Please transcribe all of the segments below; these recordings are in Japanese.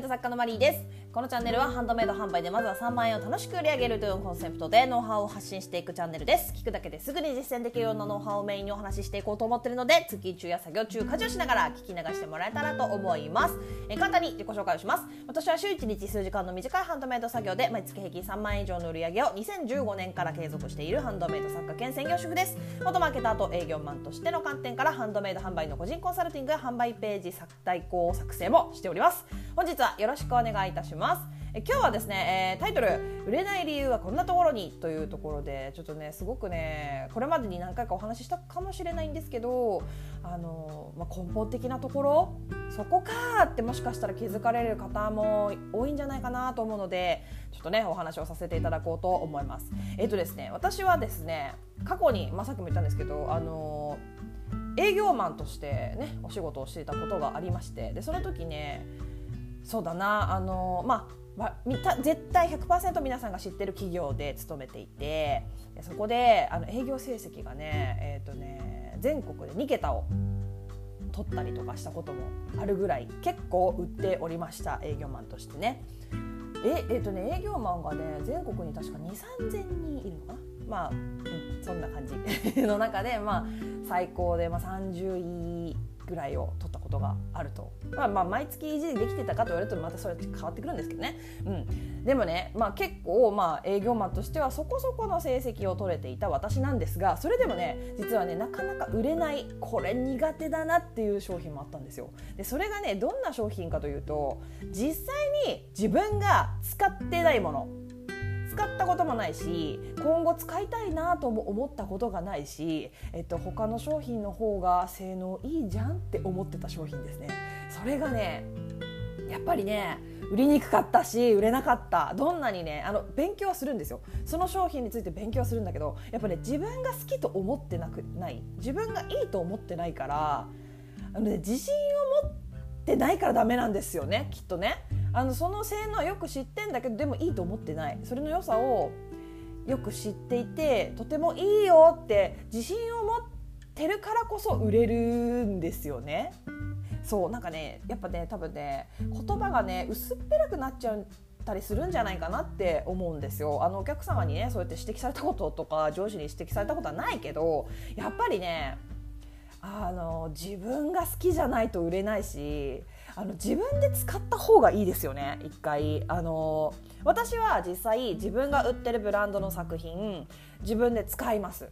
ント作家のマリーです。このチャンネルはハンドメイド販売でまずは3万円を楽しく売り上げるというコンセプトでノウハウを発信していくチャンネルです。聞くだけですぐに実践できるようなノウハウをメインにお話ししていこうと思っているので通勤中や作業中家事をしながら聞き流してもらえたらと思います。え簡単に自己紹介をします。私は週1日数時間の短いハンドメイド作業で毎月平均3万円以上の売り上げを2015年から継続しているハンドメイド作家兼専業主婦です。元マーケターと営業マンとしての観点からハンドメイド販売の個人コンサルティングや販売ページ作代行作成もしております。本日はよろしくお願いいたします。ますえ今日はですね、えー、タイトル「売れない理由はこんなところに」というところでちょっとねすごくねこれまでに何回かお話ししたかもしれないんですけどあの、まあ、根本的なところそこかってもしかしたら気づかれる方も多いんじゃないかなと思うのでちょっとねお話をさせていただこうと思います。えっ、ー、とですね私はですね過去に、まあ、さっきも言ったんですけどあの営業マンとしてねお仕事をしていたことがありましてでその時ねそうだな。あのまあ絶対100%皆さんが知ってる企業で勤めていてそこであの営業成績がね,、えーとね全国で2桁を取ったりとかしたこともあるぐらい結構売っておりました営業マンとしてね。ええーとね営業マンがね全国に確か2 3 0 0 0人いるのかな？まあ、うん、そんな感じ。の中で、まあ、最高で、まあ、30位ぐらいを取ったことがあると、まあ、まあ毎月維持できてたかと言われるとまたそれ変わってくるんですけどね、うん、でもね、まあ、結構まあ営業マンとしてはそこそこの成績を取れていた私なんですがそれでもね実はねなかなか売れないこれ苦手だなっていう商品もあったんですよ。でそれがねどんな商品かというと実際に自分が使ってないもの。使ったこともないし今後使いたいなとも思ったことがないし、えっと、他の商品の方が性能いいじゃんって思ってた商品ですね。それがねやっぱりね売りにくかったし売れなかった。どんなにねあの勉強はするんですよ。その商品について勉強するんだけどやっぱね自分が好きと思ってなくない。自分がいいと思ってないからあの、ね、自信を持ってないからダメなんですよねきっとね。あのその性能はよく知ってんだけどでもいいと思ってない。それの良さをよく知っていてとてもいいよって自信を持ってるからこそ売れるんですよね。そうなんかねやっぱね多分ね言葉がね薄っぺらくなっちゃうたりするんじゃないかなって思うんですよ。あのお客様にねそうやって指摘されたこととか上司に指摘されたことはないけどやっぱりねあの自分が好きじゃないと売れないしあの自分で使った方がいいですよね。一回。あの私は実際自分が売ってるブランドの作品自分で使います。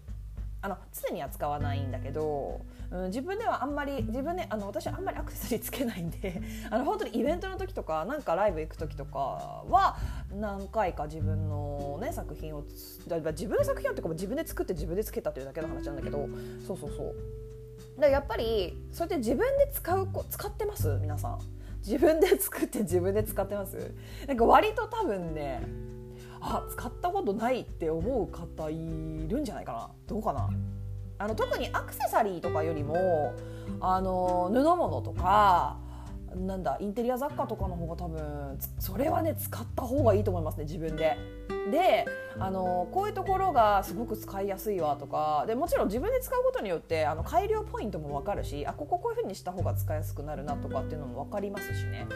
あの常には使わないんだけど、うん、自分ではあんまり自分であの私はあんまりアクセサリーつけないんで あの本当にイベントの時とかなんかライブ行く時とかは何回か自分の、ね、作品を自分の作品っていうか自分で作って自分でつけたというだけの話なんだけどそうそうそう。だやっぱりそうやって自分で使う使ってます？皆さん。自分で作って自分で使ってます？なんか割と多分ねあ使ったことないって思う方いるんじゃないかな。どうかな？あの特にアクセサリーとかよりもあの布物とかなんだインテリア雑貨とかの方が多分それはね使った方がいいと思いますね自分で。であのこういうところがすごく使いやすいわとかでもちろん自分で使うことによってあの改良ポイントも分かるしあこここういうふうにした方が使いやすくなるなとかっていうのも分かりますしね。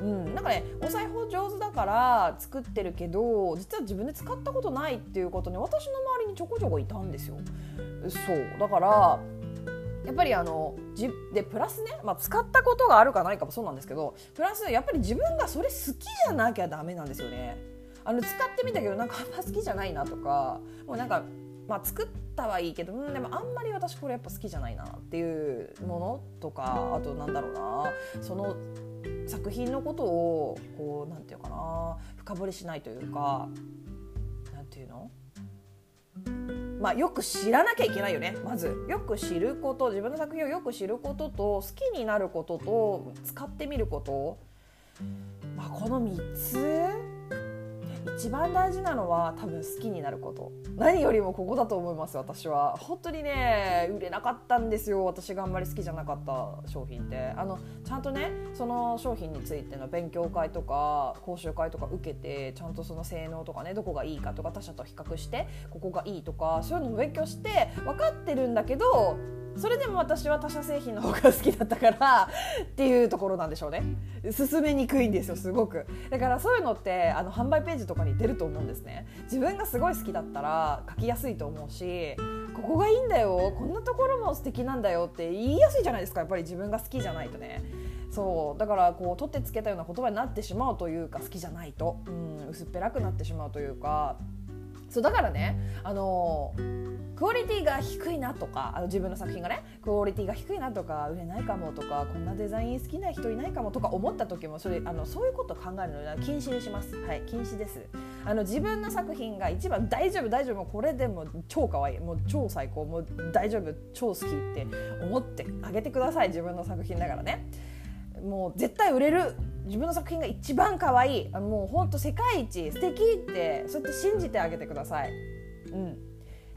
うん、なんかねお裁縫上手だから作ってるけど実は自分で使ったことないっていうことに私の周りにちょこちょこいたんですよ。そうだからやっぱりあのじでプラスね、まあ、使ったことがあるかないかもそうなんですけどプラスやっぱり自分がそれ好きじゃなきゃダメなんですよね。あの使ってみたけどなんかあんま好きじゃないなとかもうなんかまあ、作ったはいいけど、うん、でもあんまり私これやっぱ好きじゃないなっていうものとかあとなんだろうなその作品のことをこうなんていうかな深掘りしないというかなんていうの？まあ、よく知らなきゃいけないよね。まず。よく知ること。自分の作品をよく知ることと好きになることと使ってみること、まあ、この3つ一番大事なのは多分好きになること。何よりもここだと思います私は。本当にね売れなかったんですよ。私があんまり好きじゃなかった商品って。あのちゃんとねその商品についての勉強会とか講習会とか受けてちゃんとその性能とかねどこがいいかとか他社と比較してここがいいとかそういうのを勉強して分かってるんだけどそれでも私は他社製品の方が好きだったからっていうところなんでしょうね。進めにくいんですよすごく。だからそういうのってあの販売ページとかに出ると思うんですね。自分がすごい好きだったら書きやすいと思うしここがいいんだよこんなところも素敵なんだよって言いやすいじゃないですか。やっぱり自分が好きじゃないとね。そう。だからこう取ってつけたような言葉になってしまうというか好きじゃないと、うん、薄っぺらくなってしまうというか。そうだからねあのクオリティが低いなとかあの自分の作品がねクオリティが低いなとか売れないかもとかこんなデザイン好きな人いないかもとか思った時もそれあのそういうこと考えるのは禁止にします。はい禁止です。あの自分の作品が一番大丈夫大丈夫もうこれでも超可愛いもう超最高もう大丈夫超好きって思ってあげてください。自分の作品だからね。もう絶対売れる自分の作品が一番可愛い。もうほんと世界一素敵ってそうやって信じてあげてください。うん。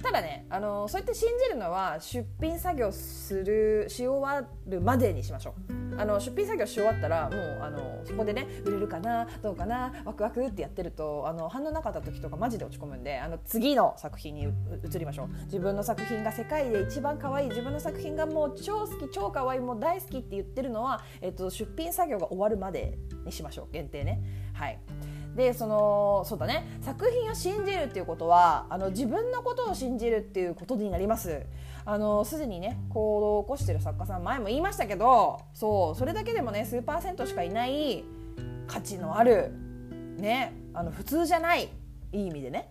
ただね、あのそうやって信じるのは出品作業するし終わるまでにしましょう。あの出品作業し終わったらもうあのそこでね売れるかなどうかなワクワクってやってるとあの反応なかった時とかマジで落ち込むんであの次の作品に移りましょう。自分の作品が世界で一番可愛い自分の作品がもう超好き超可愛いもう大好きって言ってるのは、えっと、出品作業が終わるまでにしましょう。限定ね。はい。でそのそうだね。作品を信じるっていうことはあの自分のことを信じるっていうことになります。あのすでにね行動を起こしてる作家さん前も言いましたけどそうそれだけでもね数パーセントしかいない価値のあるねあの普通じゃないいい意味でね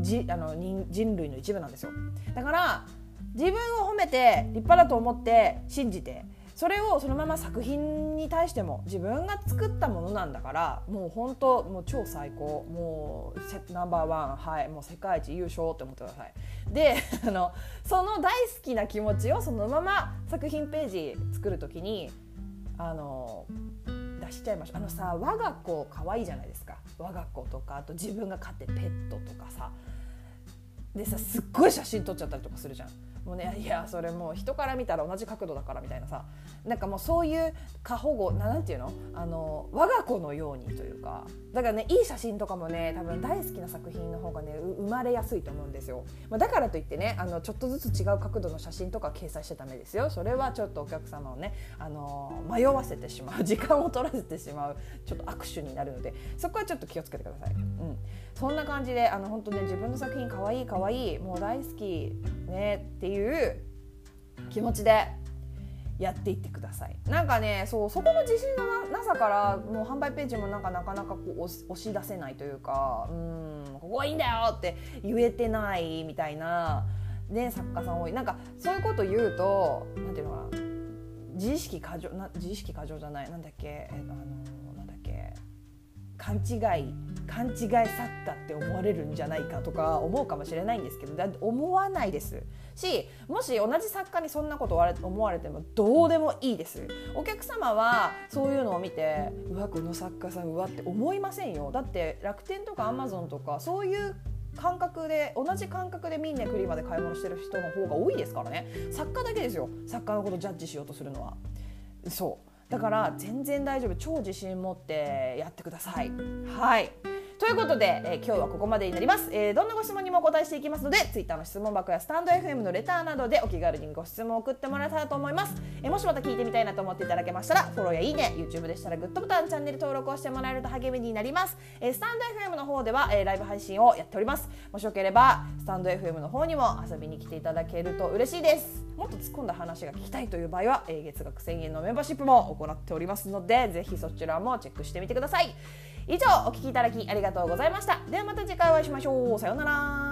じあの人人類の一部なんですよ。だから自分を褒めて立派だと思って信じてそれをそのまま作品に対しても自分が作ったものなんだからもう本当もう超最高。もうセッナンバーワンはい。もう世界一優勝って思ってください。で あのその大好きな気持ちをそのまま作品ページ作る時にあの出しちゃいましょう。あのさ我が子可愛いじゃないですか。我が子とかあと自分が飼ってペットとかさ。でさすっごい写真撮っちゃったりとかするじゃん。もうねいやそれもう人から見たら同じ角度だからみたいなさなんかもうそういう過保護なんていうの？あの我が子のようにというかだからねいい写真とかもね多分大好きな作品の方がね生まれやすいと思うんですよ、まあ、だからといってねあのちょっとずつ違う角度の写真とか掲載しちゃダメですよ。それはちょっとお客様をねあの迷わせてしまう時間を取らせてしまうちょっと握手になるのでそこはちょっと気をつけてください、うん、そんな感じであの本当ね自分の作品かわいいかわいいもう大好きねっていう気持ちでやっていってください。なんかねそうそこの自信のなさからもう販売ページもなんかなかなかこう押し出せないというかうんここはいいんだよって言えてないみたいな、ね、作家さん多い。なんかそういうこと言うとなんていうのかな自意識過剰な自意識過剰じゃないなんだっけ、えあのなんだっけ勘違い勘違い作家って思われるんじゃないかとか思うかもしれないんですけどだ思わないです。しもし同じ作家にそんなこと思われてもどうでもいいです。お客様はそういうのを見てうわこの作家さんうわって思いませんよ。だって楽天とかアマゾンとかそういう感覚で同じ感覚でミンネクリまで買い物してる人の方が多いですからね。作家だけですよ。作家のことジャッジしようとするのは。そう。だから全然大丈夫。超自信持ってやってください。はい。ということで、えー、今日はここまでになります、えー、どんなご質問にもお答えしていきますので Twitter の質問箱やスタンド FM のレターなどでお気軽にご質問を送ってもらえたらと思います、えー、もしまた聞いてみたいなと思っていただけましたらフォローやいいね YouTube でしたらグッドボタンチャンネル登録をしてもらえると励みになります、えー、スタンド FM の方では、えー、ライブ配信をやっております。もしよければスタンド FM の方にも遊びに来ていただけると嬉しいです。もっと突っ込んだ話が聞きたいという場合は、えー、月額1000円のメンバーシップも行っておりますのでぜひそちらもチェックしてみてください。以上お聴きいただきありがとうございました。ではまた次回お会いしましょう。さようなら。